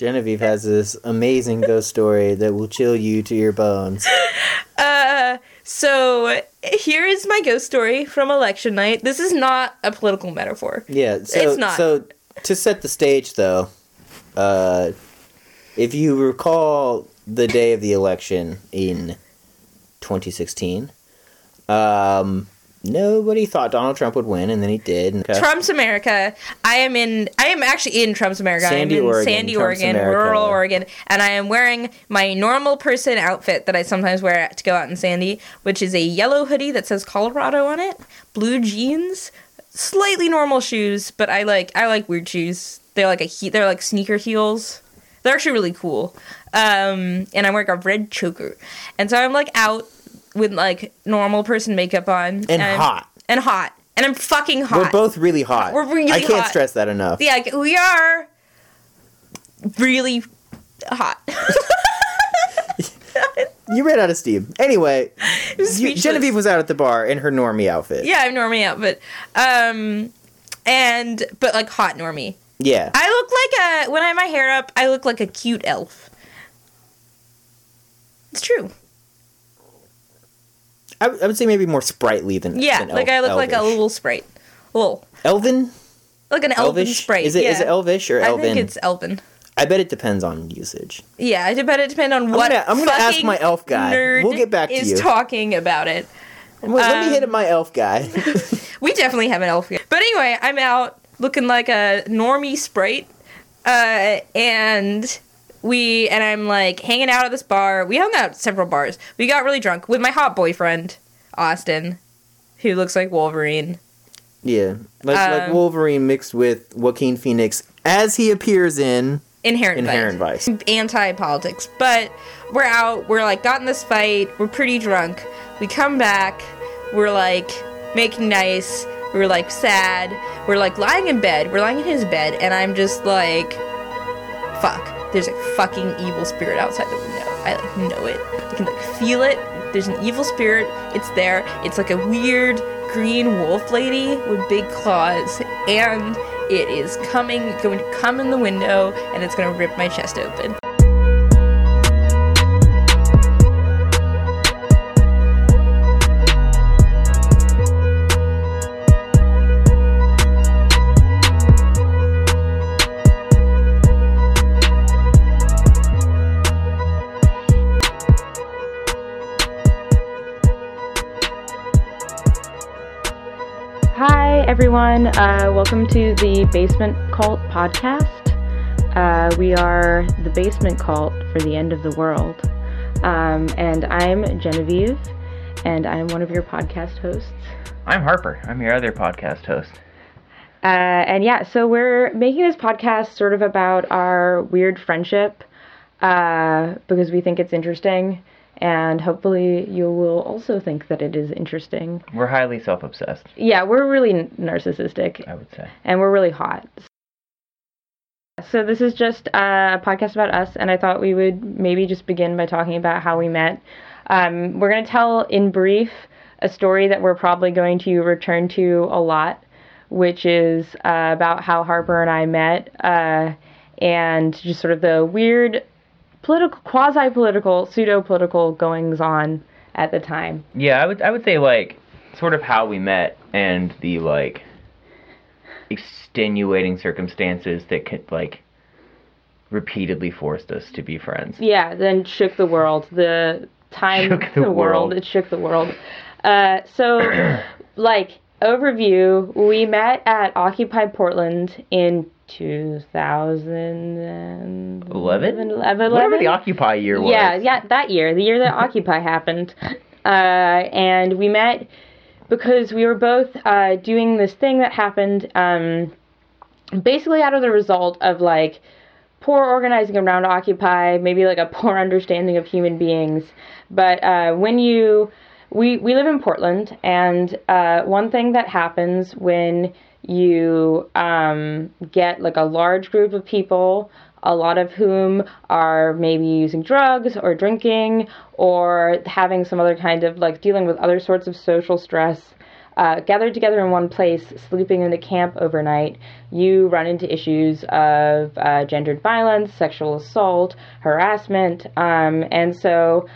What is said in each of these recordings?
Genevieve has this amazing ghost story that will chill you to your bones. Uh, so here is my ghost story from election night. This is not a political metaphor. Yeah, so It's not. so to set the stage though, uh, if you recall the day of the election in 2016, um, nobody thought Donald Trump would win, and then he did. And Trump's America. I am in. I am actually in Trump's America. Sandy, I am in Oregon, Sandy, Trump's Oregon, America. rural Oregon, and I am wearing my normal person outfit that I sometimes wear to go out in Sandy, which is a yellow hoodie that says Colorado on it, blue jeans, slightly normal shoes, but I like I like weird shoes. They're like a he- they're like sneaker heels. They're actually really cool. Um, and I'm wearing a red choker, and so I'm like out with like normal person makeup on and I'm- hot. and hot, and I'm fucking hot. We're both really hot. We're really I can't hot. stress that enough. Yeah, we are really hot. You ran out of steam. Anyway, you, Genevieve was out at the bar in her normie outfit. yeah, I'm normie outfit. um, and but like hot normie. Yeah. I look like a when I have my hair up. I look like a cute elf. It's true. I, I would say maybe more sprightly than Yeah, than like I look like a little sprite, little elven. like an elven Elvish? sprite. Is it yeah. is it elvish or elven? I think it's elven. I bet it depends on usage. Yeah, I bet it depends on what. gonna- I'm gonna ask my elf guy. We'll get back to is you. talking about it. Well, let me Um, hit up my elf guy. We definitely have an elf guy. But anyway, I'm out looking like a normie sprite. Uh, and we and I'm like hanging out at this bar. We hung out at several bars. We got really drunk with my hot boyfriend, Austin, who looks like Wolverine. yeah, like like Um, Wolverine mixed with Joaquin Phoenix as he appears in Inherent, Inherent Vice. Vice. Anti politics. But we're out, we're like got in this fight, we're pretty drunk. We come back, we're like making nice, we're like sad, we're like lying in bed, we're lying in his bed, and I'm just like fuck. There's a fucking evil spirit outside the window. I like know it. I can like feel it. There's an evil spirit. It's there. It's like a weird green wolf lady with big claws, and it is coming, going to come in the window, and it's going to rip my chest open. Everyone. Uh, welcome to the Basement Cult podcast. Uh, we are the Basement Cult for the end of the world. Um, and I'm Genevieve, and I'm one of your podcast hosts. I'm Harper. I'm your other podcast host. Uh, and yeah, so we're making this podcast sort of about our weird friendship uh, because we think it's interesting. And hopefully, you will also think that it is interesting. We're highly self obsessed, Yeah, we're really narcissistic. I would say. and we're really hot. So this is just a podcast about us, and I thought we would maybe just begin by talking about how we met. Um, we're going to tell in brief a story that we're probably going to return to a lot, which is uh, about how Harper and I met, uh, and just sort of the weird political, quasi-political, pseudo-political goings on at the time. Yeah, I would I would say like sort of how we met and the like extenuating circumstances that could like repeatedly forced us to be friends. Yeah, then shook the world. The time Shook the world. It shook the world. Uh, so, like overview, we met at Occupy Portland in 2011. 11? 11, Whatever the Occupy year was. Yeah, yeah, that year, the year that Occupy happened. Uh, and we met because we were both uh, doing this thing that happened um, basically out of the result of like poor organizing around Occupy, maybe like a poor understanding of human beings. But uh, when you, we, we live in Portland, and uh, one thing that happens when you um, get like a large group of people, a lot of whom are maybe using drugs or drinking or having some other kind of like dealing with other sorts of social stress. uh, gathered together in one place, sleeping in the camp overnight, you run into issues of uh, gendered violence, sexual assault, harassment, um, and so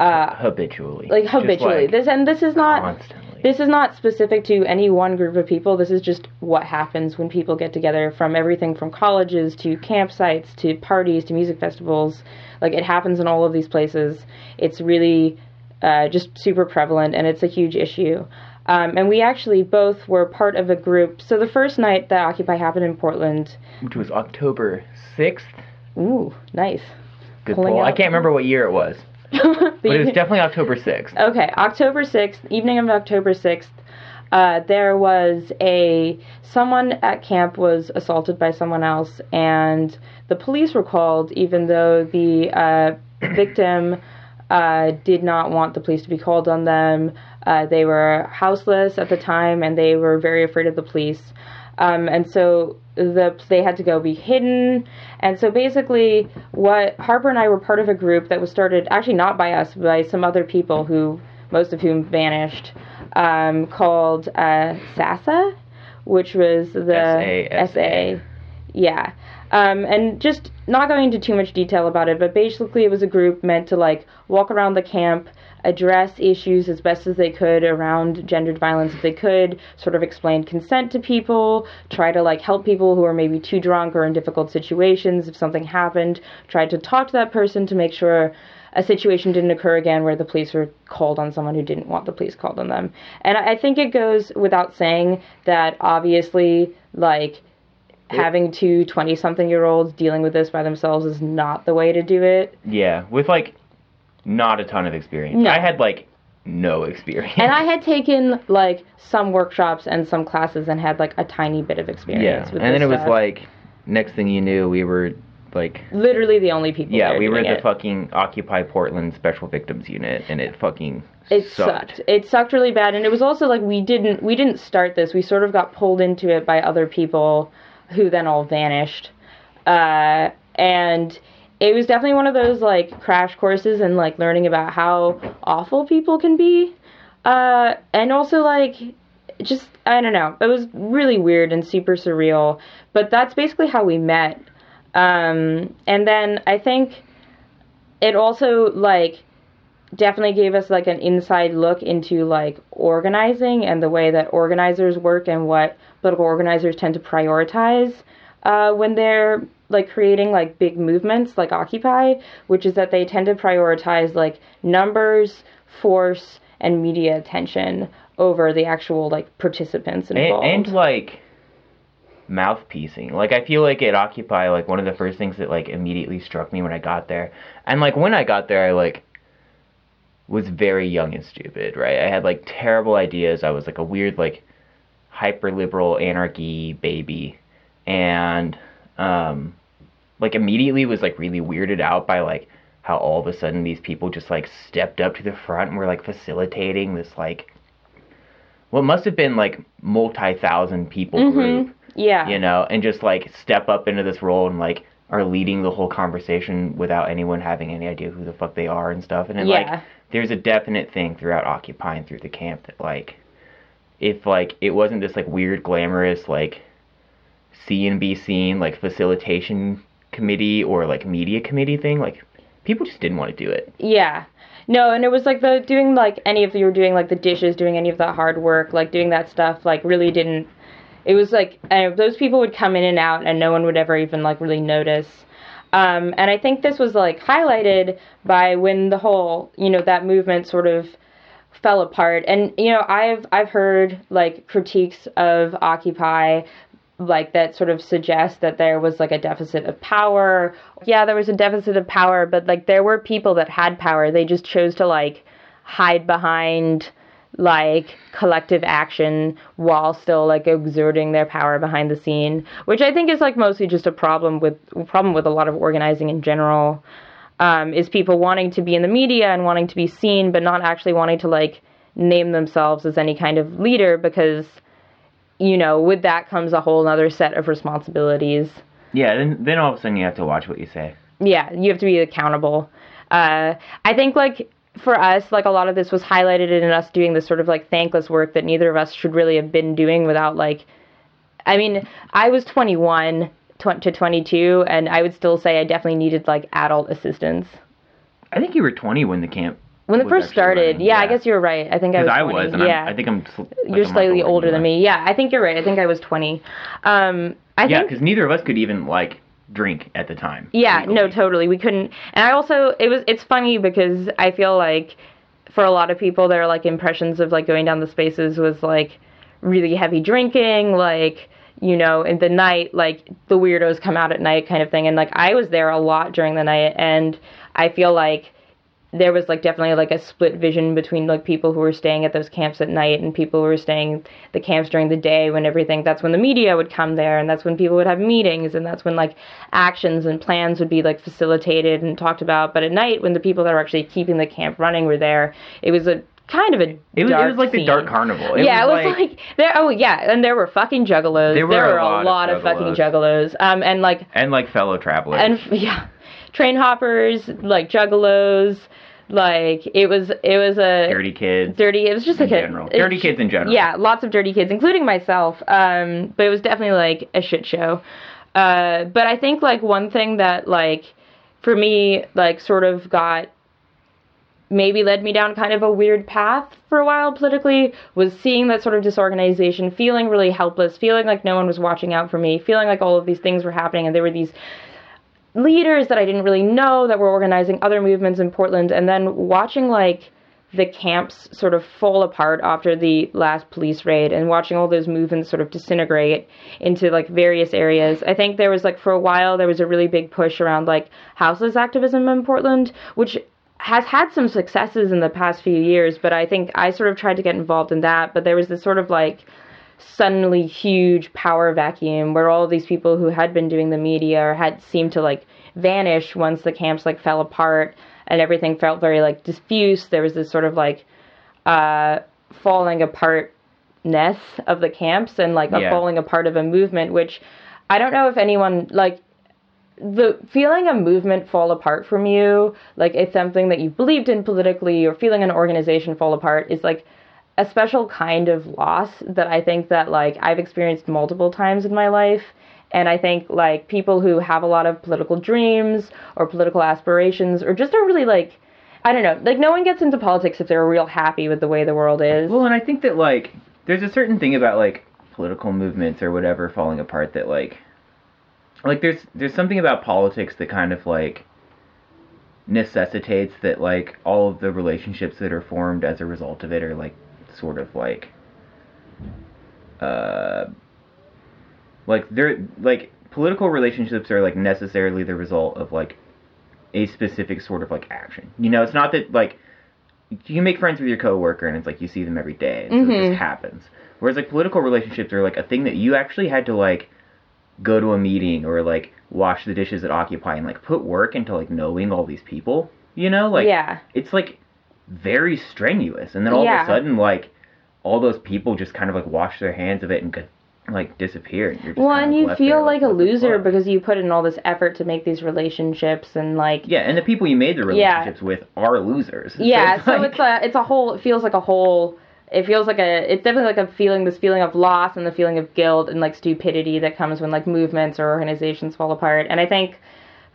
uh, habitually. like habitually. like, this and this is not constantly. This is not specific to any one group of people. This is just what happens when people get together from everything from colleges to campsites to parties to music festivals. Like it happens in all of these places. It's really uh, just super prevalent and it's a huge issue. Um, and we actually both were part of a group. So the first night that Occupy happened in Portland. which was October 6th. Ooh, nice. Good poll. I can't remember what year it was, but it was definitely October 6th. Okay, October 6th, evening of October 6th, uh, there was a someone at camp was assaulted by someone else, and the police were called, even though the uh, victim uh, did not want the police to be called on them. Uh, they were houseless at the time, and they were very afraid of the police. Um, and so the they had to go be hidden. And so basically, what Harper and I were part of a group that was started actually not by us, but by some other people who most of whom vanished, um, called uh, SASA, which was the S-A-S-A. yeah. Um, and just not going into too much detail about it, but basically it was a group meant to like walk around the camp, address issues as best as they could around gendered violence if they could, sort of explain consent to people, try to like help people who are maybe too drunk or in difficult situations if something happened, try to talk to that person to make sure a situation didn't occur again where the police were called on someone who didn't want the police called on them. And I I think it goes without saying that obviously, like, having two 20 something year olds dealing with this by themselves is not the way to do it. Yeah, with like not a ton of experience. No. I had like no experience. And I had taken, like, some workshops and some classes and had, like, a tiny bit of experience yeah, and then it was stuff. like next thing you knew, we were like literally the only people yeah, we were the it. fucking Occupy Portland Special Victims Unit, and it fucking it sucked. sucked. It sucked really bad, and it was also like we didn't we didn't start this. We sort of got pulled into it by other people, who then all vanished, uh, and it was definitely one of those like crash courses and like learning about how awful people can be, uh, and also like just I don't know. It was really weird and super surreal, but that's basically how we met. Um, and then I think it also like definitely gave us like an inside look into like organizing and the way that organizers work and what political organizers tend to prioritize uh, when they're like creating like big movements like occupy which is that they tend to prioritize like numbers force and media attention over the actual like participants and, involved. and like mouthpiecing. Like i feel like at occupy like one of the first things that like immediately struck me when i got there and like when i got there i like was very young and stupid right? I had like terrible ideas. I was like a weird like hyper liberal anarchy baby and um like immediately was like really weirded out by like how all of a sudden these people just like stepped up to the front and were like facilitating this like what must have been like multi-thousand people Mhm. group yeah you know and just like step up into this role and like are leading the whole conversation without anyone having any idea who the fuck they are and stuff and then Yeah. like there's a definite thing throughout occupy and through the camp that like if like it wasn't this like weird glamorous like see and be seen like facilitation committee or like media committee thing like people just didn't want to do it Yeah. No, and it was like the doing like any of you were doing like the dishes, doing any of the hard work, like doing that stuff, like really didn't. It was like uh, those people would come in and out, and no one would ever even like really notice. Um, and I think this was like highlighted by when the whole, you know, that movement sort of fell apart. And you know, I've I've heard like critiques of Occupy like that sort of suggest that there was like a deficit of power. Yeah, there was a deficit of power, but like there were people that had power. They just chose to like hide behind like collective action while still like exerting their power behind the scene, which I think is like mostly just a problem with problem with a lot of organizing in general. Um, is people wanting to be in the media and wanting to be seen, but not actually wanting to like name themselves as any kind of leader because you know, with that comes a whole other set of responsibilities. yeah then then all of a sudden you have to watch what you say Yeah, you have to be accountable. Uh, I think like for us, like a lot of this was highlighted in us doing this sort of like thankless work that neither of us should really have been doing without like. I mean, I was 21 tw- to 22, and I would still say I definitely needed like adult assistance. I think you were 20 when the camp. When it first started, running, yeah, I guess you're right. I think I was. I 20. was, and yeah, I'm, I think I'm. like you're slightly older older than me. Yeah, I think you're right. I think I was 20. Um, I Yeah, because neither of us could even like drink at the time. Yeah, legally. no, totally. We couldn't. And I also, it was, it's funny because I feel like for a lot of people, their like impressions of like going down the spaces was like really heavy drinking, like, you know, in the night, like the weirdos come out at night kind of thing. And like I was there a lot during the night, and I feel like there was like definitely like a split vision between like people who were staying at those camps at night and people who were staying the camps during the day when everything that's when the media would come there and that's when people would have meetings and that's when like actions and plans would be like facilitated and talked about but at night when the people that were actually keeping the camp running were there it was a kind of a It was, it was like the dark carnival. It yeah, was it was like, there. Oh, yeah, and there were fucking juggalos. There were there a were a lot lot, of of, fucking juggalos. Um, and like and like fellow travelers. and yeah, train hoppers, like juggalos, like it was it was a dirty kids. dirty. It was just a kid in like general. a Dirty kids in general. Yeah, lots of dirty kids, including myself. Um, but it was definitely like a shit show. Uh, but I think like one thing that like for me like sort of got maybe led me down kind of a weird path for a while politically was seeing that sort of disorganization, feeling really helpless, feeling like no one was watching out for me, feeling like all of these things were happening and there were these leaders that I didn't really know that were organizing other movements in Portland and then watching like the camps sort of fall apart after the last police raid and watching all those movements sort of disintegrate into like various areas. I think there was like for a while there was a really big push around like houseless activism in Portland, which has had some successes in the past few years, but I think I sort of tried to get involved in that, but there was this sort of like suddenly huge power vacuum where all these people who had been doing the media or had seemed to like vanish once the camps like fell apart and everything felt very like diffuse there was this sort of like uh falling apartness of the camps and like a Yeah. falling apart of a movement which i don't know if anyone like the feeling a movement fall apart from you, like it's something that you believed in politically, or feeling an organization fall apart, is like a special kind of loss that I think that like I've experienced multiple times in my life. And I think like people who have a lot of political dreams or political aspirations, or just are really like, I don't know, like no one gets into politics if they're real happy with the way the world is. Well, and I think that like there's a certain thing about like political movements or whatever falling apart that like like there's there's something about politics that kind of like necessitates that like all of the relationships that are formed as a result of it are like sort of like uh like they're like political relationships are like necessarily the result of like a specific sort of like action. You know, it's not that like you make friends with your coworker and it's like you see them every day and so it Mhm. just happens. Whereas like political relationships are like a thing that you actually had to like go to a meeting or like wash the dishes at Occupy and like put work into like knowing all these people. You know, like yeah. it's like very strenuous. And then all Yeah. of a sudden like all those people just kind of like wash their hands of it and go- like disappear. And you're just Well, and you feel there, like a loser because you put in all this effort to make these relationships and like yeah and the people you made the Yeah. relationships with are losers. Yeah so like- it's a it's a whole it feels like a whole it feels like a it's definitely like a feeling this feeling of loss and the feeling of guilt and like stupidity that comes when like movements or organizations fall apart. And i think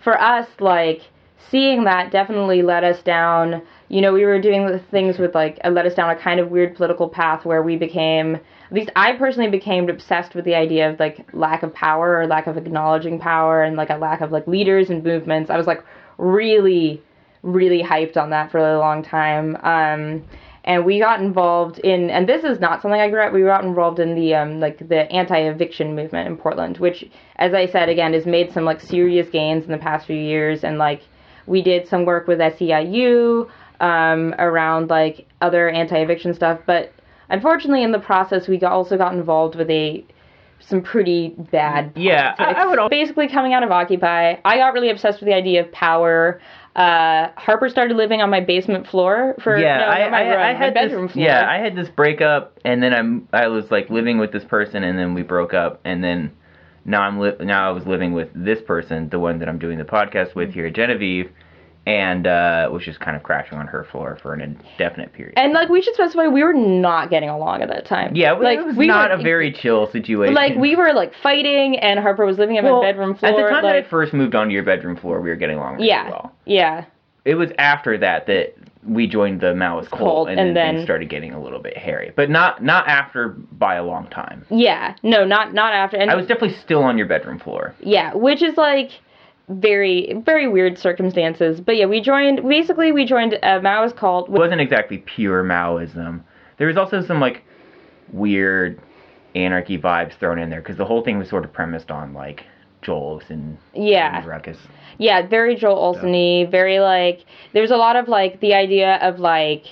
for us like seeing that definitely led us down you know we were doing things with like led us down a kind of weird political path where we became at least i personally became obsessed with the idea of like lack of power or lack of acknowledging power and like a lack of like leaders and movements i was like really really hyped on that for a long time. Um, and we got involved in, and this is not something I grew up. We got involved in the um, like the anti-eviction movement in Portland, which, as I said again, has made some like serious gains in the past few years. And like we did some work with SEIU um, around like other anti-eviction stuff, but unfortunately, in the process, we got, also got involved with a some pretty bad Yeah, I- I would al- basically coming out of Occupy, I got really obsessed with the idea of power. Uh, Harper started living on my basement floor for yeah, no, I, my I, room, I my had bedroom this, floor. Yeah, I had this breakup, and then I'm I was like living with this person, and then we broke up, and then now I'm li- now I was living with this person, the one that I'm doing the podcast with here at Genevieve, and uh, was just kind of crashing on her floor for an indefinite period. And like we should specify, we were not getting along at that time. yeah, like it was we not were, a very chill situation. like we were like fighting, and Harper was living on Well, my bedroom floor. At the time that I first moved onto your bedroom floor, we were getting along really yeah, well. yeah, It was after that that we joined the Maoist cult, Cult, and, and then, things started getting a little bit hairy. But not not after by a long time. yeah. No, not not after. And I was definitely still on your bedroom floor. Yeah, which is like very very weird circumstances. But yeah, we joined basically we joined a Maoist cult. It wasn't exactly pure Maoism. There was also some like weird anarchy vibes thrown in there because the whole thing was sort of premised on like Joel and Yeah. Ruckus. Yeah, very Joel Olson-y, very like there's a lot of like the idea of like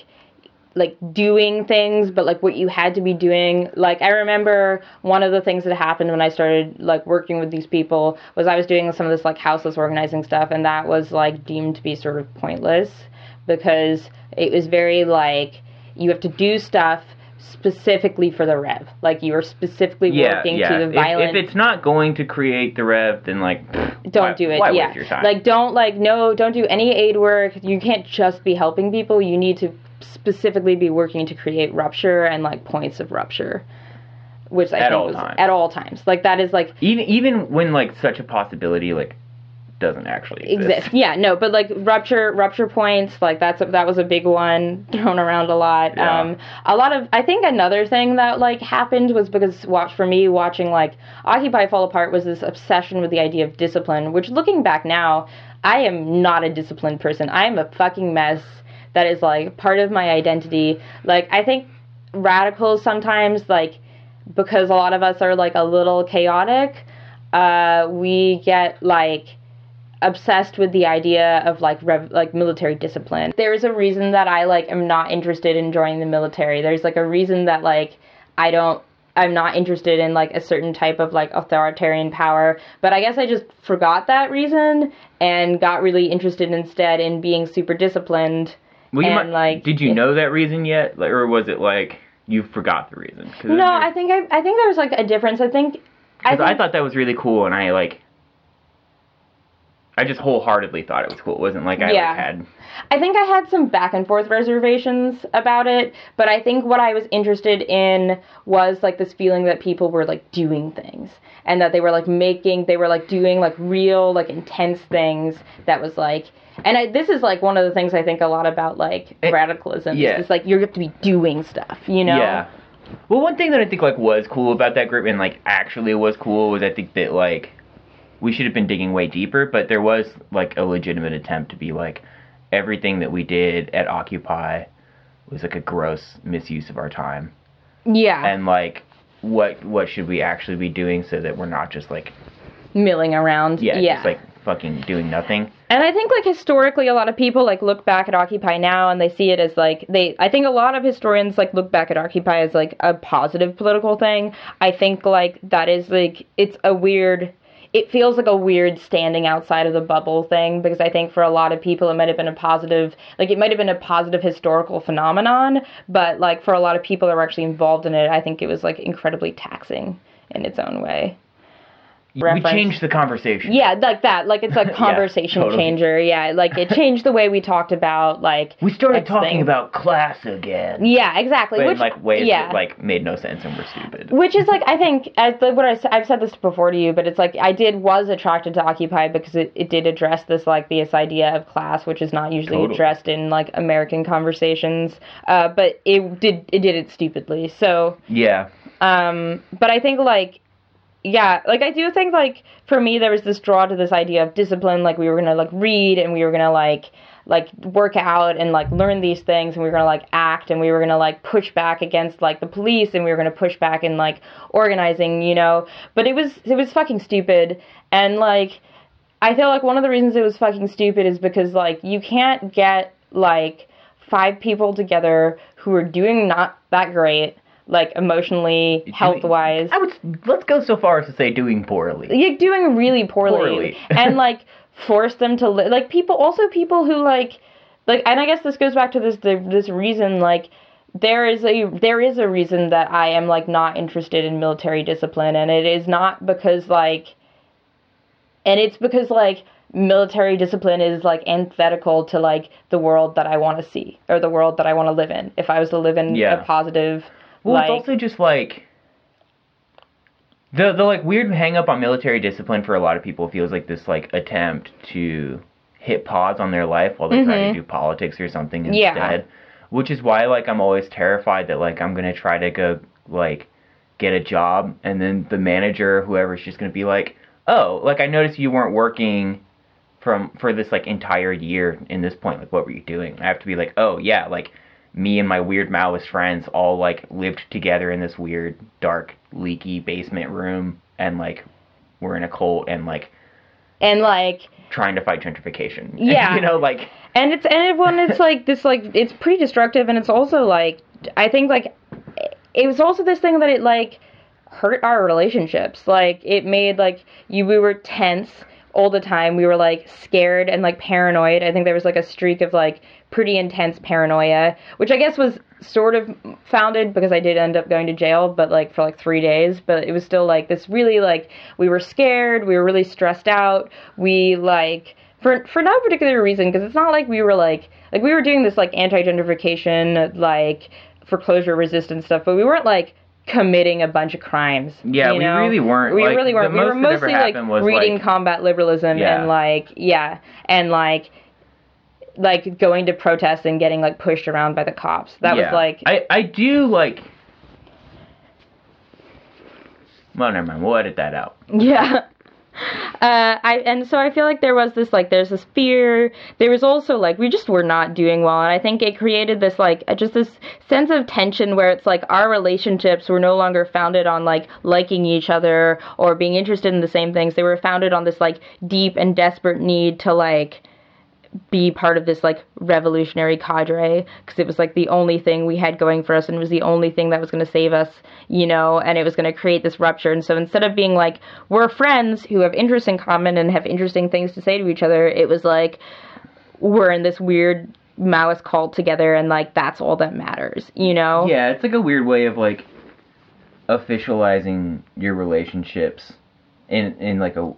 like doing things but like what you had to be doing like i remember one of the things that happened when i started like working with these people was i was doing some of this like houseless organizing stuff and that was like deemed to be sort of pointless because it was very like you have to do stuff specifically for the rev like you are specifically Yeah, working yeah. to the If- violent If, it's not going to create the rev, then like don't why- do it yeah waste your time? like don't like no don't do any aid work you can't just be helping people you need to specifically be working to create rupture and like points of rupture which i At think all was times. at all times like that is like even even when like such a possibility like doesn't actually exist. exist yeah no but like rupture rupture points like that's a, that was a big one thrown around a lot Yeah. um a lot of i think another thing that like happened was because watch for me watching like occupy fall apart was this obsession with the idea of discipline which looking back now i am not a disciplined person i am a fucking mess that is like part of my identity like i think radicals sometimes like because a lot of us are like a little chaotic uh we get like obsessed with the idea of like rev- like military discipline. There's a reason that I like am not interested in joining the military. There's like a reason that like I don't I'm not interested in like a certain type of like authoritarian power, but I guess I just forgot that reason and got really interested instead in being super disciplined. Well, you and, might- like, did you know that reason yet, like, or was it like you forgot the reason? No, I think I I think there's like a difference. I think I, Because I, thought that was really cool, and I like, I just wholeheartedly thought it was cool. It wasn't like I Yeah. like, had. I think I had some back and forth reservations about it, but I think what I was interested in was like this feeling that people were like doing things and that they were like making, they were like doing like real, like intense things that was like, and I, this is like one of the things I think a lot about like It- radicalism. yeah. It's like you have to be doing stuff, you know? Yeah. Well, one thing that I think like was cool about that group, and like actually was cool, was I think that like we should have been digging way deeper, but there was like a legitimate attempt to be like everything that we did at Occupy was like a gross misuse of our time, Yeah. and like what what should we actually be doing so that we're not just like milling around. yeah, yeah. just like fucking doing nothing. And I think like historically a lot of people like look back at Occupy now and they see it as like they I think a lot of historians like look back at Occupy as like a positive political thing. I think like that is like it's a weird it feels like a weird standing outside of the bubble thing because I think for a lot of people it might have been a positive like it might have been a positive historical phenomenon, but like for a lot of people that were actually involved in it, I think it was like incredibly taxing in its own way. We changed the conversation. Yeah, like that. Like it's a conversation totally. changer. Yeah, like it changed the way we talked about like. We started talking thing. about class again. Yeah, exactly. But which in like ways yeah. that like made no sense and were stupid. which is like I think as the, what I've said this before to you, but it's like I did was attracted to Occupy because it, it did address this like this idea of class, which is not usually Totally. addressed in like American conversations. Uh, but it did it did it stupidly. So Yeah. um, but I think like, yeah, like I do think like for me there was this draw to this idea of discipline. Like we were gonna like read and we were gonna like like work out and like learn these things and we were gonna like act and we were gonna like push back against like the police and we were gonna push back in like organizing, you know. But it was it was fucking stupid and like I feel like one of the reasons it was fucking stupid is because like you can't get like five people together who are doing not that great, like emotionally, health wise. I would let's go so far as to say doing poorly. You're doing really poorly, Poorly. and like force them to li- like people. Also, people who like like, and I guess this goes back to this the, this reason like there is a there is a reason that I am like not interested in military discipline, and it is not because like, and it's because like military discipline is like antithetical to like the world that I want to see or the world that I want to live in. If I was to live in Yeah. a positive, Well, like it's also just like the the like weird hang up on military discipline for a lot of people feels like this like attempt to hit pause on their life while they try to do politics or something Mm-hmm. Yeah. instead. Which is why like I'm always terrified that like I'm gonna try to go like get a job and then the manager or is just gonna be like, Oh, like I noticed you weren't working from for this like entire year in this point, like what were you doing? I have to be like, Oh yeah, like me and my weird Maoist friends all like lived together in this weird, dark, leaky basement room, and like we're in a cult and like and like trying to fight gentrification. Yeah. you know, like and it's and it, when it's like this like it's pretty destructive and it's also like i think like it was also this thing that it like hurt our relationships like it made like you we were tense all the time we were like scared and like paranoid i think there was like a streak of like pretty intense paranoia which i guess was sort of founded because i did end up going to jail but like for like three days but it was still like this really like we were scared we were really stressed out we like for for no particular reason because it's not like we were like like we were doing this like anti-gentrification like foreclosure resistance stuff but we weren't like committing a bunch of crimes Yeah, you we really weren't. we Like, really weren't we were most that ever mostly like reading like- combat liberalism Yeah. and like yeah and like like going to protests and getting like pushed around by the cops that yeah. was like I I do like. Well, never mind. We'll edit that out. Yeah. Uh, I and so I feel like there was this like there's this fear. There was also like we just were not doing well, and I think it created this like uh, just this sense of tension where it's like our relationships were no longer founded on like liking each other or being interested in the same things. They were founded on this like deep and desperate need to like be part of this like revolutionary cadre because it was like the only thing we had going for us and was the only thing that was going to save us you know and it was going to create this rupture. And so instead of being like we're friends who have interests in common and have interesting things to say to each other it was like we're in this weird Maoist cult together and like that's all that matters you know? Yeah, it's like a weird way of like officializing your relationships in in like a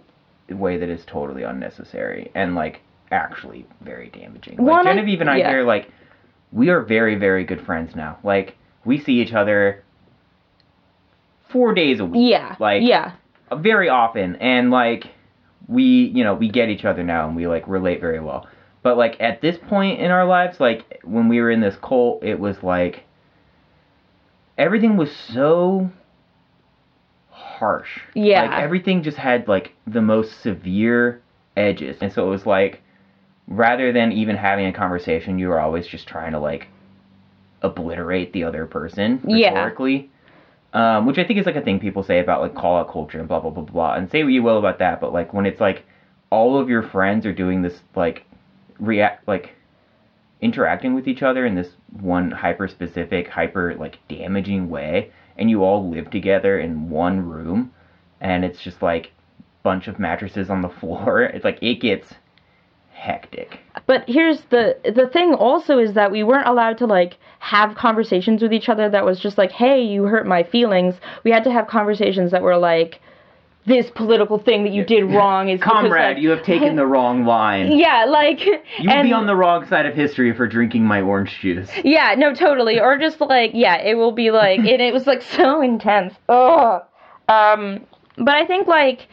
way that is totally unnecessary and like actually very damaging. Like One, Genevieve and I yeah. here like we are very very good friends now. Like we see each other 4 days a week. yeah Like- yeah very often and like we you know we get each other now and we like relate very well but like at this point in our lives like when we were in this cult it was like everything was so harsh Yeah. like everything just had like the most severe edges and so it was like rather than even having a conversation you are always just trying to like obliterate the other person Yeah. rhetorically um, which I think is like a thing people say about like call out culture and blah blah blah blah blah. And say what you will about that, but like when it's like all of your friends are doing this like react like interacting with each other in this one hyper specific, hyper like damaging way, and you all live together in one room, and it's just like bunch of mattresses on the floor. It's like it gets hectic. but here's the the thing also is that we weren't allowed to like have conversations with each other that was just like hey you hurt my feelings we had to have conversations that were like this political thing that you did wrong is because, Comrade, like- you have taken the wrong line. yeah like You would be on the wrong side of history for drinking my orange juice. yeah no totally or just like yeah it will be like and it was like so intense oh um but i think like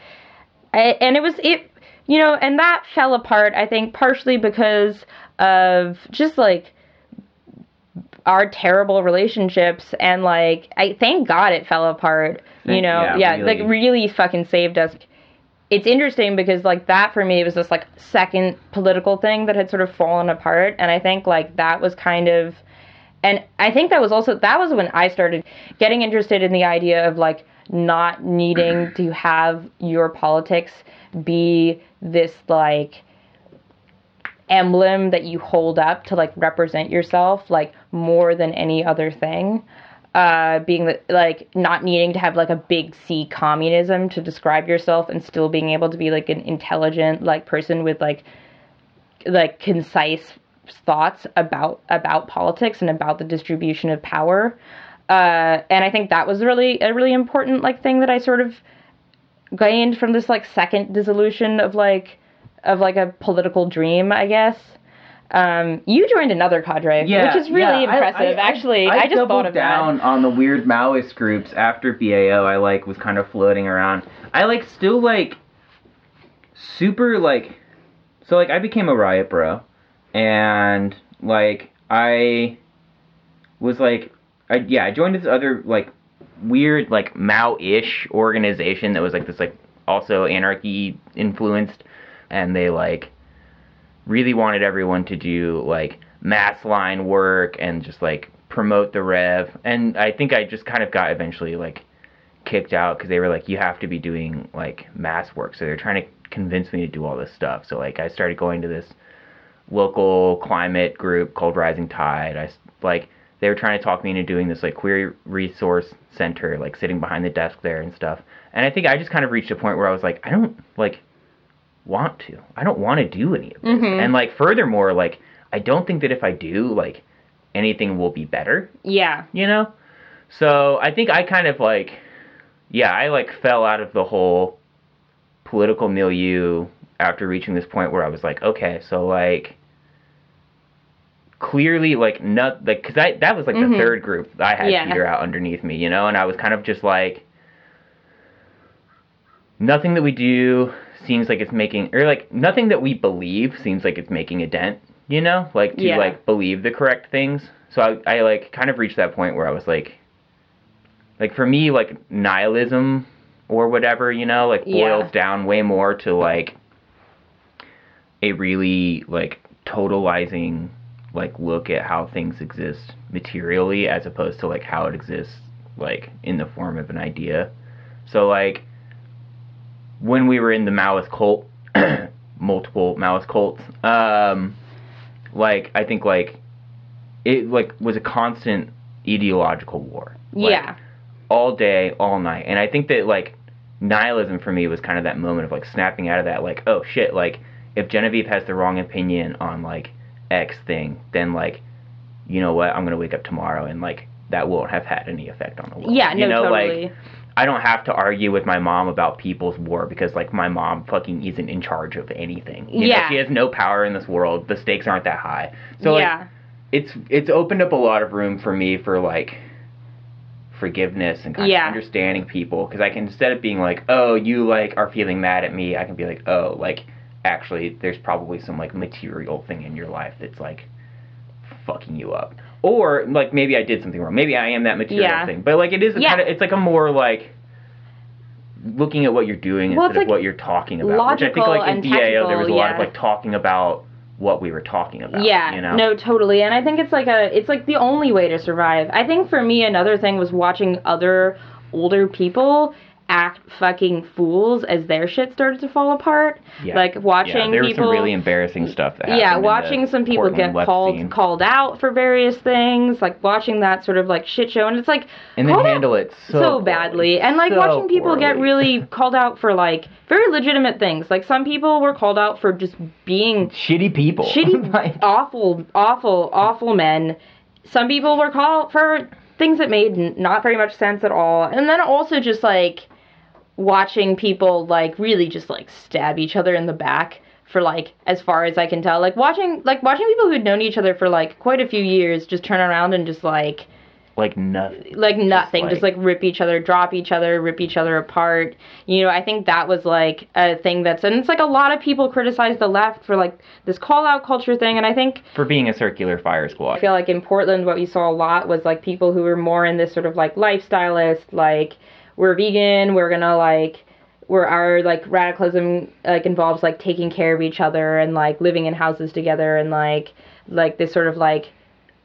I, and it was it you know and that fell apart i think partially because of just like our terrible relationships and like i thank god it fell apart you know yeah, yeah, really. like really fucking saved us it's interesting because like that for me was this like second political thing that had sort of fallen apart and i think like that was kind of and i think that was also that was when i started getting interested in the idea of like not needing to have your politics be this like emblem that you hold up to like represent yourself like more than any other thing. Uh being like not needing to have like a big c communism to describe yourself and still being able to be like an intelligent like person with like like concise thoughts about about politics and about the distribution of power uh and i think that was really a really important like thing that i sort of gained from this like second dissolution of like of like a political dream, I guess. Um, you joined another cadre, which is really yeah, impressive. I, Actually, I, just doubled thought of down that. on the weird Maoist groups after BAO. I like was kind of floating around. I like still like super like so like I became a riot bro, and like I was like I yeah I joined this other like weird like Mao-ish organization that was like this like also anarchy influenced, and they like really wanted everyone to do like mass line work and just like promote the rev. And i think i just kind of got eventually like kicked out because they were like you have to be doing like mass work. So they're trying to convince me to do all this stuff. So like i started going to this local climate group called rising tide. I like they were trying to talk me into doing this like queer resource center like sitting behind the desk there and stuff and i think i just kind of reached a point where i was like i don't like want to. I don't want to do any of this. Mhm. And like furthermore, like I don't think that if I do, like anything will be better, Yeah. you know? So I think I kind of like yeah, I like fell out of the whole political milieu after reaching this point where I was like, okay, so like clearly like not like cuz I that was like Mhm. the third group I had Yeah. Peter out underneath me, you know, and I was kind of just like nothing that we do seems like it's making or like nothing that we believe seems like it's making a dent you know like to Yeah. like believe the correct things so I, I like kind of reached that point where i was like like for me like nihilism or whatever you know like Yeah. boils down way more to like a really like totalizing like look at how things exist materially as opposed to like how it exists like in the form of an idea so like when we were in the Maoist cult, multiple Maoist cults, um, like I think like it like was a constant ideological war. Like, yeah. all day, all night. And I think that like nihilism for me was kind of that moment of like snapping out of that like, oh shit, like if Genevieve has the wrong opinion on like X thing, then like you know what, I'm gonna wake up tomorrow and like that won't have had any effect on the world. Yeah, you no, know, totally. like I don't have to argue with my mom about people's war because like my mom fucking isn't in charge of anything. You know, Yeah. she has no power in this world. The stakes aren't that high. So like yeah. it's it's opened up a lot of room for me for like forgiveness and kind Yeah. of understanding people because I can instead of being like, oh, you like are feeling mad at me, I can be like, oh, like actually, there's probably some like material thing in your life that's like fucking you up, or like maybe I did something wrong, maybe I am that material Yeah. thing, but like it is a Yeah. kind of it's like a more like looking at what you're doing Well, instead it's of like what you're talking about. Which I think logical like in DAO there was a tactical, lot of like talking about what we were talking about. Yeah, you know. no, totally. And I think it's like a it's like the only way to survive. I think for me another thing was watching other older people act fucking fools as their shit started to fall apart. Yeah. Like Yeah, watching there was people some really embarrassing stuff that happened. yeah, in watching some people Portland get called scene. called out for various things, like watching that sort of like shit show, and it's like and then handle it so, so, badly, and like So watching people get really called out for like very legitimate things. Like some people were called out for just being shitty people. shitty, Like, awful, awful, awful men. Some people were called for things that made n- not very much sense at all, and then also just like watching people like really just like stab each other in the back for like as far as I can tell. Like watching like watching people who'd known each other for like quite a few years just turn around and just like like nothing. like nothing, just like- like, rip each other, drop each other, rip each other apart. You know, I think that was like a thing that's and it's like a lot of people criticize the left for like this call out culture thing and I think For being a circular fire squad. I feel like in Portland, what we saw a lot was like people who were more in this sort of like lifestylist, like we're vegan, we're gonna like, we're our like radicalism like involves like taking care of each other and like living in houses together and like like this sort of like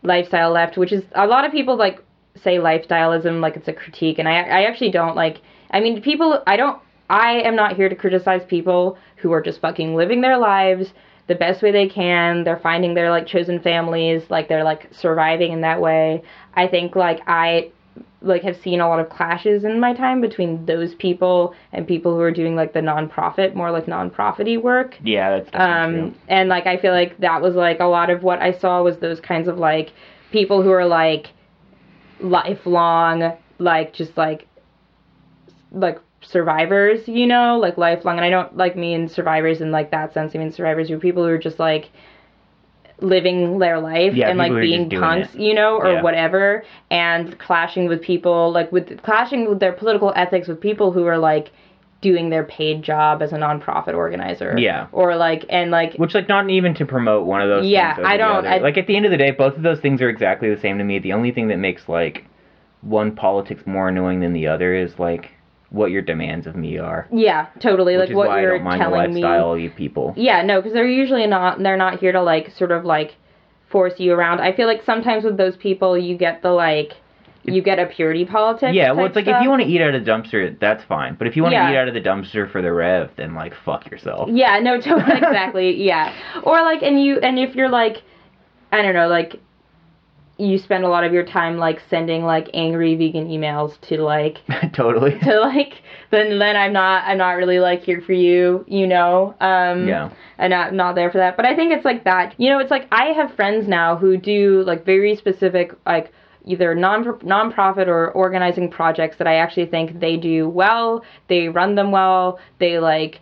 lifestyle left, which is a lot of people like say lifestyleism like it's a critique, and I I actually don't like. I mean, people I don't. I am not here to criticize people who are just fucking living their lives the best way they can. They're finding their like chosen families, like they're like surviving in that way. I think like I like have seen a lot of clashes in my time between those people and people who are doing like the nonprofit, more like nonprofity work Yeah, that's um true. and like i feel like that was like a lot of what i saw was those kinds of like people who are like lifelong like just like like survivors, you know, like lifelong. And I don't like mean survivors in like that sense. I mean survivors who are people who are just like living their life Yeah, and like people who are being punks, it. you know, or Yeah. whatever, and clashing with people like with clashing with their political ethics with people who are like doing their paid job as a nonprofit organizer. Yeah. Or like and like Which, like, not even to promote one of those. Yeah, I don't- I- like at the end of the day, both of those things are exactly the same to me. The only thing that makes like one politics more annoying than the other is like what your demands of me are. yeah, totally. Which like is what why I you're don't mind the telling me. you people. Yeah, no, because they're usually not. They're not here to like sort of like force you around. I feel like sometimes with those people, you get the like, you get a purity politics. Yeah, well, it's like stuff. if you want to eat out of the dumpster, that's fine. But if you want to Yeah. eat out of the dumpster for the rev, then like fuck yourself. Yeah, no, totally, exactly. Yeah, or like, and you, and if you're like, I don't know, like, you spend a lot of your time like sending like angry vegan emails to like totally. to like then then I'm not I'm not really like here for you, you know. Um Yeah. and not not there for that. But I think it's like that. You know, it's like I have friends now who do like very specific like either non nonprofit or organizing projects that I actually think they do well. They run them well. They like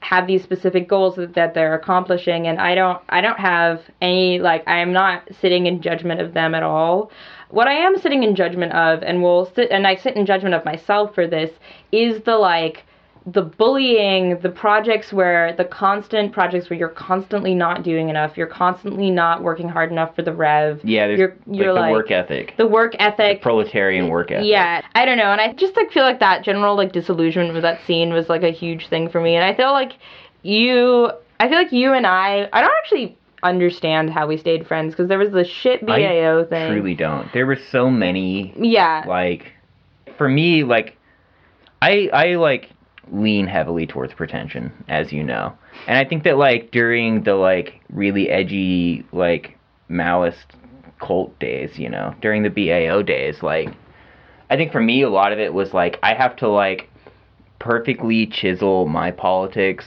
have these specific goals that, that they're accomplishing and I don't I don't have any like I am not sitting in judgment of them at all. What I am sitting in judgment of and will sit and I sit in judgment of myself for this is the like the bullying, the projects where the constant projects where you're constantly not doing enough, you're constantly not working hard enough for the rev. Yeah, there's You're- you're like the like- work ethic, The work the ethic. proletarian work ethic. Yeah, I don't know, and I just like feel like that general like disillusionment with that scene was like a huge thing for me, and I feel like you, I feel like you and I, I don't actually understand how we stayed friends because there was the shit BAO thing. I truly don't. There were so many Yeah. like for me like I I like lean heavily towards pretension as you know. And I think that like during the like really edgy like Maoist cult days, you know, during the BAO days like I think for me a lot of it was like I have to like perfectly chisel my politics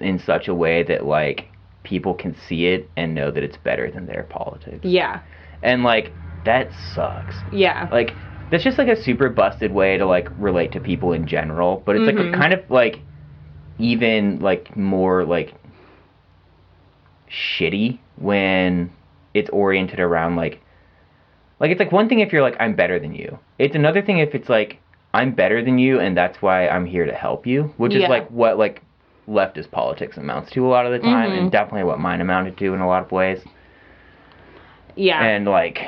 in such a way that like people can see it and know that it's better than their politics. Yeah. And like that sucks. Yeah. Like that's just like a super busted way to like relate to people in general, but it's like Mhm. a kind of like even like more like shitty when it's oriented around like like it's like one thing if you're like I'm better than you. It's another thing if it's like I'm better than you and that's why I'm here to help you, which Yeah. is like what like leftist politics amounts to a lot of the time Mhm. and definitely what mine amounted to in a lot of ways Yeah. and like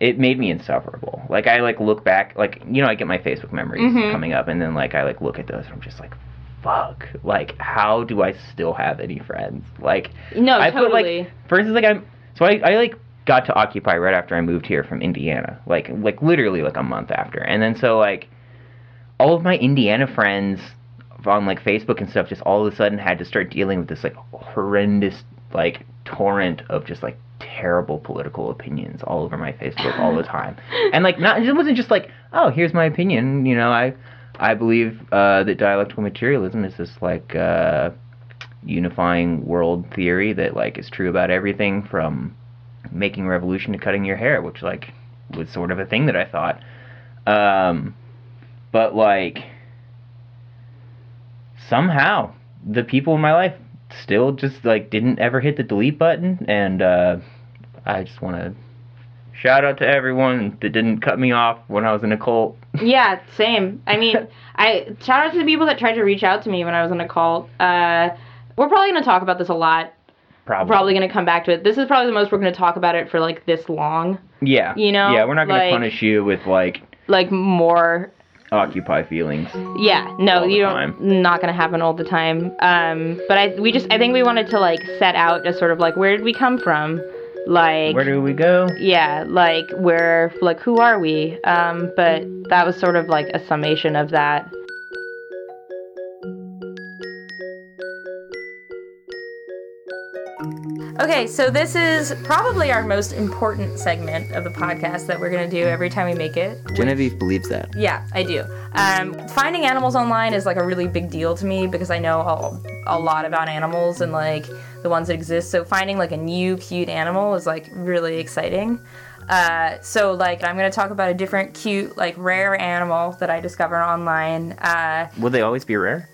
it made me insufferable like i like look back like you know i get my facebook memories Mhm. coming up and then like i like look at those and i'm just like fuck like how do i still have any friends like no, i totally. like for instance like i'm so I, I like got to occupy right after i moved here from indiana like like literally like a month after and then so like all of my indiana friends on like facebook and stuff just all of a sudden had to start dealing with this like horrendous like torrent of just like terrible political opinions all over my facebook all the time. And like not it wasn't just like oh here's my opinion you know i i believe uh that dialectical materialism is this like uh unifying world theory that like is true about everything from making revolution to cutting your hair which like was sort of a thing that i thought. Um but like somehow the people in my life still just like didn't ever hit the delete button and uh i just want to shout out to everyone that didn't cut me off when i was in a cult Yeah, same. I mean, I shout out to the people that tried to reach out to me when I was in a cult. Uh, we're probably going to talk about this a lot. probably Probably going to come back to it. This is probably the most we're going to talk about it for like this long. yeah you know, yeah we're not gonna like- punish you with like Like more. Occupy feelings Yeah, no, you don't. time. Not going to happen all the time. Um, but I we just I think we wanted to like set out just sort of like where did we come from, like where do we go yeah, like where like who are we? Um, but that was sort of like a summation of that. Okay, so this is probably our most important segment of the podcast that we're gonna do every time we make it. Genevieve believes that. Yeah, I do. Um, finding animals online is like a really big deal to me because I know a, a lot about animals and like the ones that exist. So finding like a new cute animal is like really exciting. Uh, so like I'm gonna talk about a different cute like rare animal that I discovered online. Uh, Will they always be rare?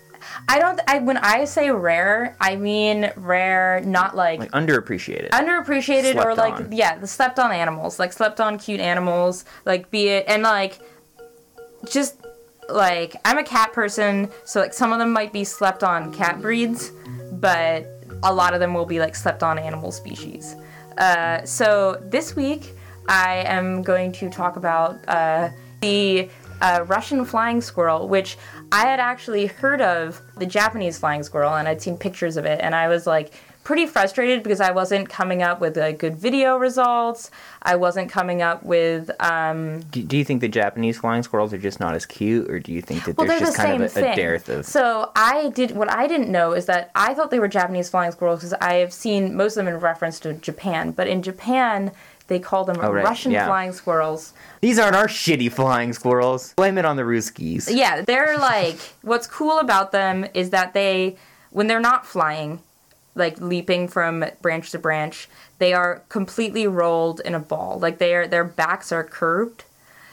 I don't. I when I say rare, I mean rare, not like, Like underappreciated. underappreciated or like on. yeah, the slept on animals, like slept on cute animals, like be it and like just like I'm a cat person, so like some of them might be slept on cat breeds, but a lot of them will be like slept on animal species. Uh, so this week I am going to talk about uh, the uh, Russian flying squirrel, which I had actually heard of the Japanese flying squirrel and I'd seen pictures of it, and I was like pretty frustrated because I wasn't coming up with uh, good video results. I wasn't coming up with um, do, do you think the Japanese flying squirrels are just not as cute, or do you think that well, there's they're just the kind of a, a dearth of? So I did what I didn't know is that I thought they were Japanese flying squirrels because I have seen most of them in reference to Japan, but in Japan they call them Oh, right, Russian yeah. flying squirrels. These aren't our shitty flying squirrels. Blame it on the Ruskies. Yeah, they're like what's cool about them is that they when they're not flying, like leaping from branch to branch, they are completely rolled in a ball. Like they are their backs are curved.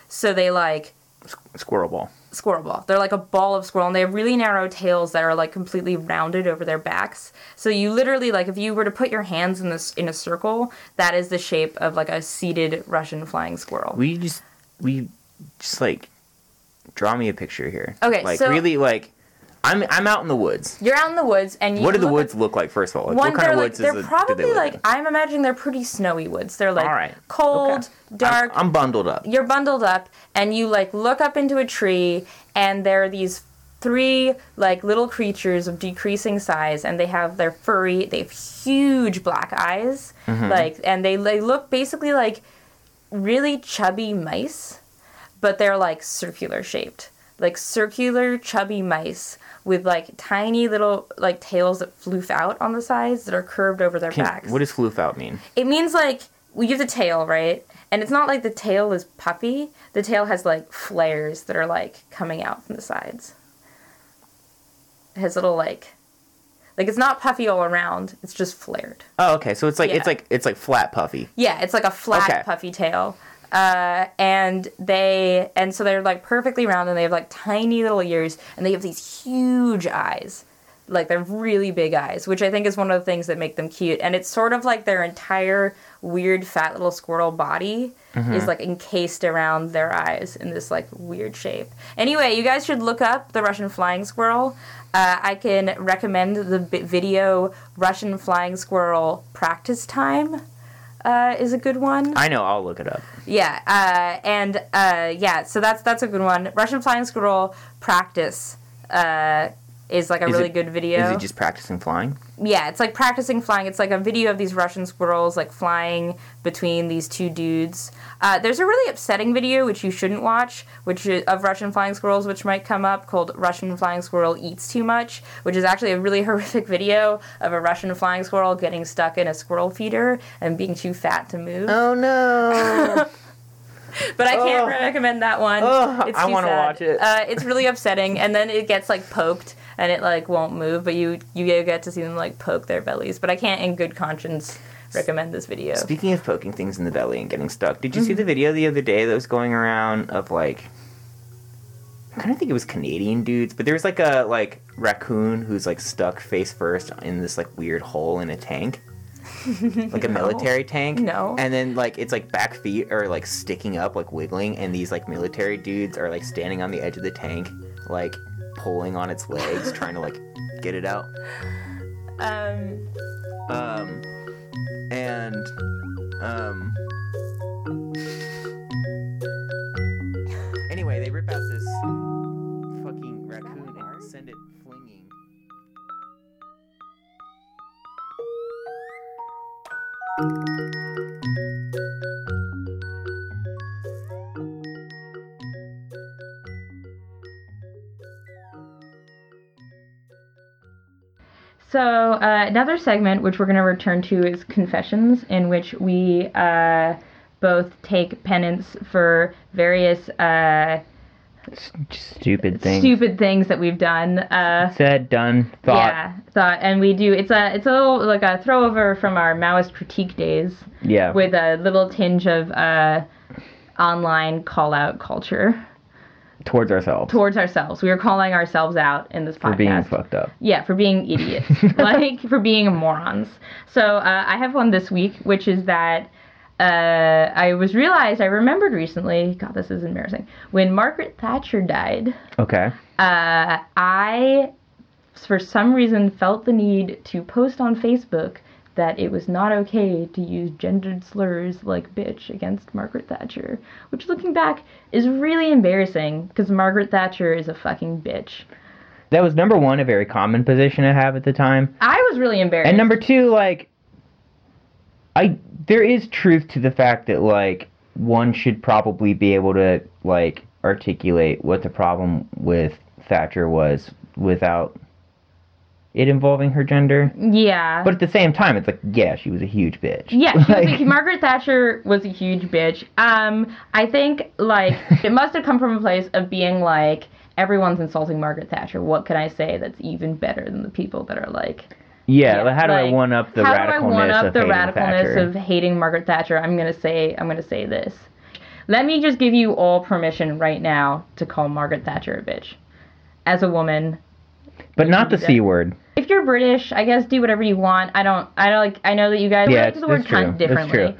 So they like Squirrel ball. Squirrel ball. They're like a ball of squirrel, and they have really narrow tails that are like completely rounded over their backs. So you literally like if you were to put your hands in this in a circle, that is the shape of like a seated Russian flying squirrel. We just we just like draw me a picture here. Okay, like so- really like I'm I'm out in the woods. You're out in the woods, and you What do the look woods look like first of all? Like, One, what kind they're of like woods they're is it, do probably they like in? I'm imagining they're pretty snowy woods. They're like right. cold, Okay. dark. I'm, I'm bundled up. you're bundled up and you like look up into a tree and there are these three like little creatures of decreasing size and they have their furry they have huge black eyes mm-hmm. like and they, they look basically like really chubby mice but they're like circular shaped like circular chubby mice with like tiny little like tails that floof out on the sides that are curved over their Can- backs what does floof out mean? it means like we give the tail, right? And it's not like the tail is puffy. The tail has like flares that are like coming out from the sides. It has little like like it's not puffy all around. It's just flared. Oh, okay. So it's like Yeah. it's like it's like flat puffy. Yeah, it's like a flat Okay. puffy tail. Uh, and they and so they're like perfectly round and they have like tiny little ears and they have these huge eyes. Like they're really big eyes, which I think is one of the things that make them cute. And it's sort of like their entire weird fat little squirrel body is like encased around their eyes in this like weird shape. Anyway, you guys should look up the Russian flying squirrel. Uh, I can recommend the video Russian flying squirrel practice time uh, is a good one. I know. I'll look it up. Yeah, uh, and uh, yeah, so that's that's a good one. Russian flying squirrel practice uh, is like a Is really it- good video. Is it just practicing flying? Yeah, it's like practicing flying. It's like a video of these Russian squirrels like flying between these two dudes. Uh, there's a really upsetting video which you shouldn't watch, which is, of Russian flying squirrels, which might come up called "Russian flying squirrel eats too much," which is actually a really horrific video of a Russian flying squirrel getting stuck in a squirrel feeder and being too fat to move. Oh no! But I can't Oh. recommend that one. Oh, it's I too wanna watch it. Uh, it's really upsetting, and then it gets like poked, and it like won't move. But you you get to see them like poke their bellies. But I can't, in good conscience, recommend this video. Speaking of poking things in the belly and getting stuck, did you Mm-hmm. see the video the other day that was going around of like I kind of think it was Canadian dudes, but there was like a like raccoon who's like stuck face first in this like weird hole in a tank. like a military tank. No. And then like it's like back feet are like sticking up, like wiggling, and these like military dudes are like standing on the edge of the tank, like pulling on its legs, trying to like get it out. Um, Um, and um. Anyway, they rip out this fucking raccoon and send it flinging. So uh, another segment which we're going to return to is confessions, in which we uh, both take penance for various uh, stupid thing. stupid things that we've done. Uh, Said, done, thought. yeah, thought, and we do. It's a it's a little like a throwover from our Maoist critique days Yeah. with a little tinge of uh, online call out culture Towards ourselves. towards ourselves. We were calling ourselves out in this podcast. for being fucked up. Yeah, for being idiots, like for being morons. So uh, I have one this week, which is that uh, I was realized I remembered recently. God, this is embarrassing. When Margaret Thatcher died, Okay. uh, I, for some reason, felt the need to post on Facebook that it was not okay to use gendered slurs like bitch against Margaret Thatcher, which looking back is really embarrassing because Margaret Thatcher is a fucking bitch. That was number one, a very common position to have at the time. I was really embarrassed. And number two, like, I there is truth to the fact that like one should probably be able to like articulate what the problem with Thatcher was without it involving her gender. yeah. But at the same time, it's like, yeah, she was a huge bitch. Yeah, Like- a, Margaret Thatcher was a huge bitch. Um, I think like it must have come from a place of being like everyone's insulting Margaret Thatcher. What can I say that's even better than the people that are like yeah, Yeah, like, how do I one up the how do I radicalness one up of the hating radicalness Thatcher? of hating Margaret Thatcher? I'm gonna say I'm gonna say this. Let me just give you all permission right now to call Margaret Thatcher a bitch. As a woman, but not the c word. If you're British, I guess do whatever you want. I don't. I don't like. I know that you guys Yeah, like the word cunt differently. true.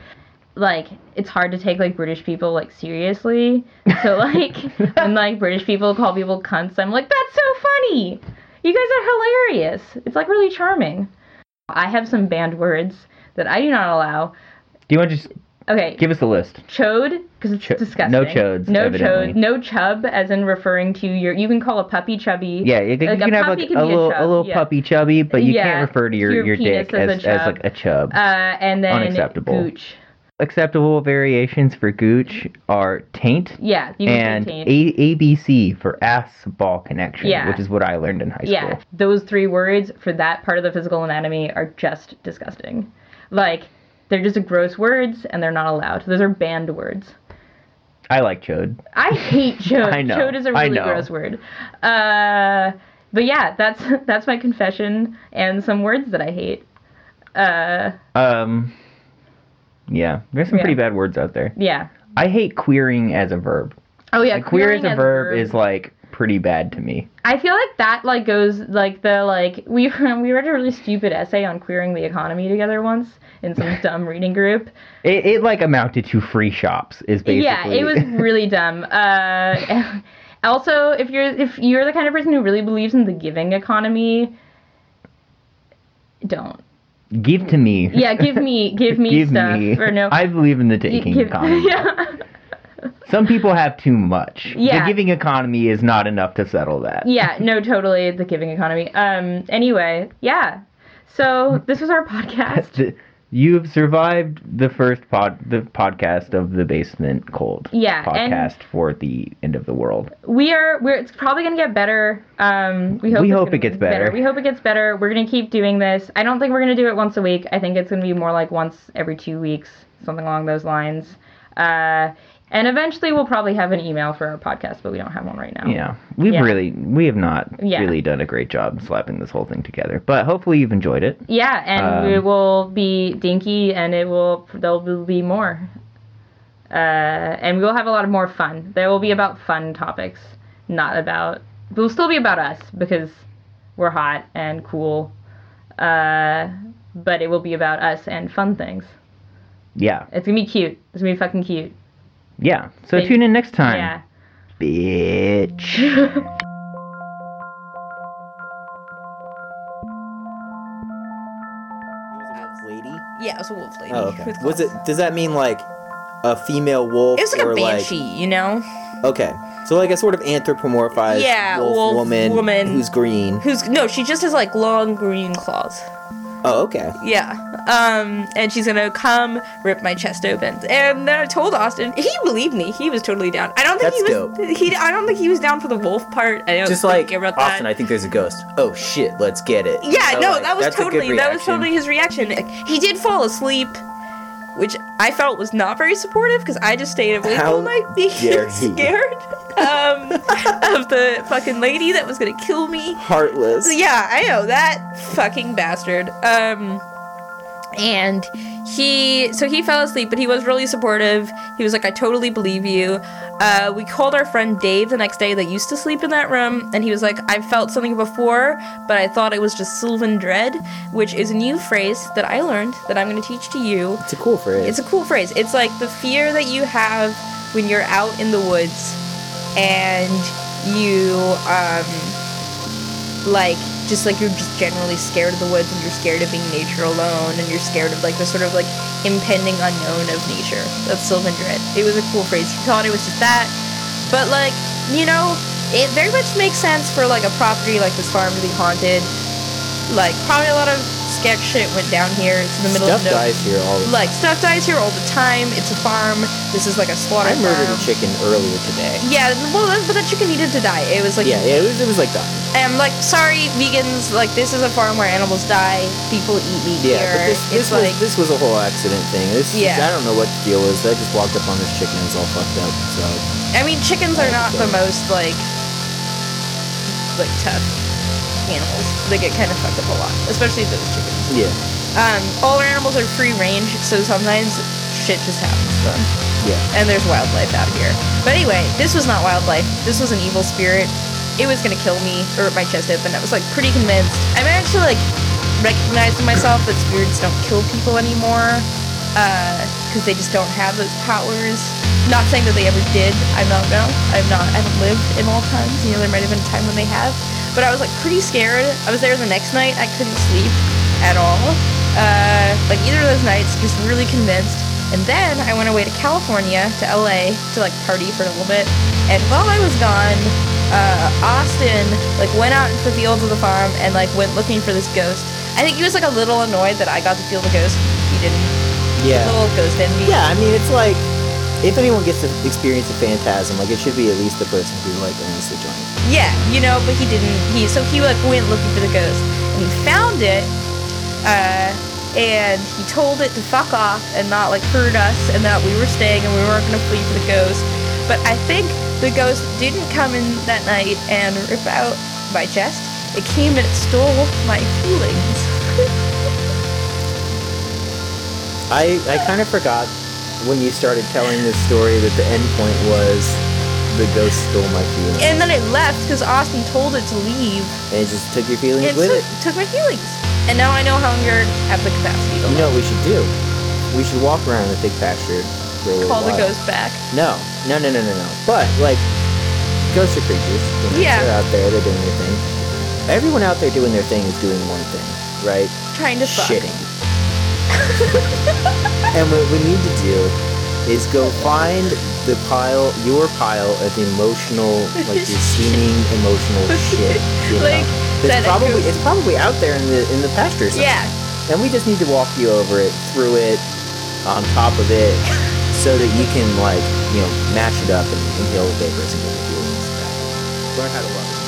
Like it's hard to take like British people like seriously. So like when like British people call people cunts, I'm like that's so funny. You guys are hilarious. It's like really charming. I have some banned words that I do not allow. Do you want to just Okay, give us a list? chode because it's Cho- disgusting. no chodes, No evidently. chode. No chub, as in referring to your. You can call a puppy chubby. Yeah, you, Like, you a can have like can a be a little, chub, a little yeah. puppy chubby, but you Yeah, can't refer to your, your your dick as as, as, like a chub. Uh, and then Unacceptable. gooch. Acceptable variations for gooch are taint Yeah, you can and say a- ABC for ass ball connection, Yeah. which is what I learned in high school. Yeah, those three words for that part of the physical anatomy are just disgusting. Like, they're just gross words and they're not allowed. Those are banned words. I like chode. I hate chode. I know, Chode is a really gross word. Uh, but yeah, that's that's my confession and some words that I hate. Uh, Um, yeah, there's some Yeah. pretty bad words out there. yeah. I hate queering as a verb. Oh yeah, Like, queer as a verb is like pretty bad to me. I feel like that like goes like the like we we read a really stupid essay on queering the economy together once in some dumb reading group. It, it like amounted to free shops is basically. Yeah, it was really dumb. Uh, also, if you're if you're the kind of person who really believes in the giving economy, don't. give to me. Yeah, give me give me give stuff me. or no. I believe in the taking give- economy. Yeah. Some people have too much. Yeah. The giving economy is not enough to settle that. yeah, no, totally the giving economy. Um. Anyway, yeah. So this was our podcast. You have survived the first pod, the podcast of the basement cult. Yeah, podcast for the end of the world. We are. We're. It's probably gonna get better. Um. We hope. We hope it gets get better. We hope it gets better. We're gonna keep doing this. I don't think we're gonna do it once a week. I think it's gonna be more like once every two weeks, something along those lines. Uh. And eventually, we'll probably have an email for our podcast, but we don't have one right now. Yeah, we've Yeah. really we have not Yeah. really done a great job slapping this whole thing together. But hopefully you've enjoyed it. Yeah, and Um, it will be dinky, and it will there will be more. Uh, and we will have a lot of more fun. There will be about fun topics, not about. It will still be about us because we're hot and cool. Uh, but it will be about us and fun things. Yeah, It's gonna be cute. It's gonna be fucking cute. Yeah. So Thank- tune in next time, Yeah. bitch. Lady. Yeah, it was a wolf lady. Oh, okay. with Was it? claws. Does that mean like a female wolf? It was like or a banshee, you know, okay, so like a sort of anthropomorphized Yeah, wolf, wolf woman, woman. who's green. who's no, she just has like long green claws. Oh, okay. Yeah. Um, and she's gonna come rip my chest open. And then I told Austin, he believed me. He was totally down. I don't think That's he was. He, I don't think he was down for the wolf part. I don't Just think like about Austin, that. I think there's a ghost. Oh shit, let's get it. yeah, no, like, that was that's a good totally that was totally his reaction. He did fall asleep. Which I felt was not very supportive because I just stayed awake How all night being scared um, of the fucking lady that was gonna kill me. Heartless. Yeah, I know that fucking bastard. Um, and he, so he fell asleep, but he was really supportive. He was like, "I totally believe you." Uh, we called our friend Dave the next day that used to sleep in that room, and he was like, "I felt something before, but I thought it was just Sylvan Dread, which is a new phrase that I learned that I'm going to teach to you." It's a cool phrase. It's a cool phrase. It's like the fear that you have when you're out in the woods and you um like just like you're just generally scared of the woods and you're scared of being nature alone and you're scared of like the sort of like impending unknown of nature. That's Sylvan Dread. It was a cool phrase. He thought it was just that. But like, you know, it very much makes sense for like a property like this farm to be haunted. Like probably a lot of sketch shit went down here. It's in the middle Stuff of no dies here all the like stuff dies here all the time. It's a farm. This is like a slaughter I murdered farm. a chicken earlier today. Yeah, well, that- but that chicken needed to die. It was like, Yeah, it was, it was like that. I'm like, sorry, vegans. Like, this is a farm where animals die. People eat meat Yeah, here. but this, this it's was like, this was a whole accident thing. This Yeah. I don't know what the deal was. I just walked up on this chicken and it's all fucked up. So I mean, chickens are not the most like, like tough animals. They get kind of fucked up a lot, especially those chickens. yeah, Um, all our animals are free range, so sometimes shit just happens to them. yeah. and there's wildlife out here. But anyway, this was not wildlife. This was an evil spirit. It was gonna kill me or rip my chest open. I was like pretty convinced. I managed actually like recognize in myself that spirits don't kill people anymore Uh because they just don't have those powers. Not saying that they ever did. I don't know. I'm not. I haven't lived in all times. You know, there might have been a time when they have. But I was like pretty scared. I was there the next night. I couldn't sleep at all. Uh, like either of those nights, just really convinced. And then I went away to California, to LA, to like party for a little bit. And while I was gone, uh, Austin like went out into the fields of the farm and like went looking for this ghost. I think he was like a little annoyed that I got to feel the ghost. He didn't. Yeah. Little ghost envy. Yeah, I mean, it's like if anyone gets to experience a phantasm, like it should be at least the person who like owns the joint. Yeah, you know, but he didn't. He so he like went looking for the ghost and he found it. Uh, and he told it to fuck off and not like hurt us and that we were staying and we weren't gonna flee for the ghost. But I think the ghost didn't come in that night and rip out my chest. It came and it stole my feelings. I I kind of forgot when you started telling this story that the end point was the ghost stole my feelings, And then it left because Austin told it to leave. and it just took your feelings It with took, it. took my feelings. And now I no longer have the capacity to You know what we should do? We should walk around the big pasture for call the ghost back. No, no, no, no, no, no. But like, ghosts are creatures. You know, Yeah. They're out there. They're doing their thing. Everyone out there doing their thing is doing one thing, right? Trying to fuck. Shitting. and what we need to do is go find the pile, your pile of emotional, like your steaming emotional shit. You know? Like, probably it's probably out there in the in the pasture. somewhere. Yeah. And we just need to walk you over it, through it, on top of it, so that you can like, you know, mash it up and inhale the vapors and get the feelings back. Learn how to love it.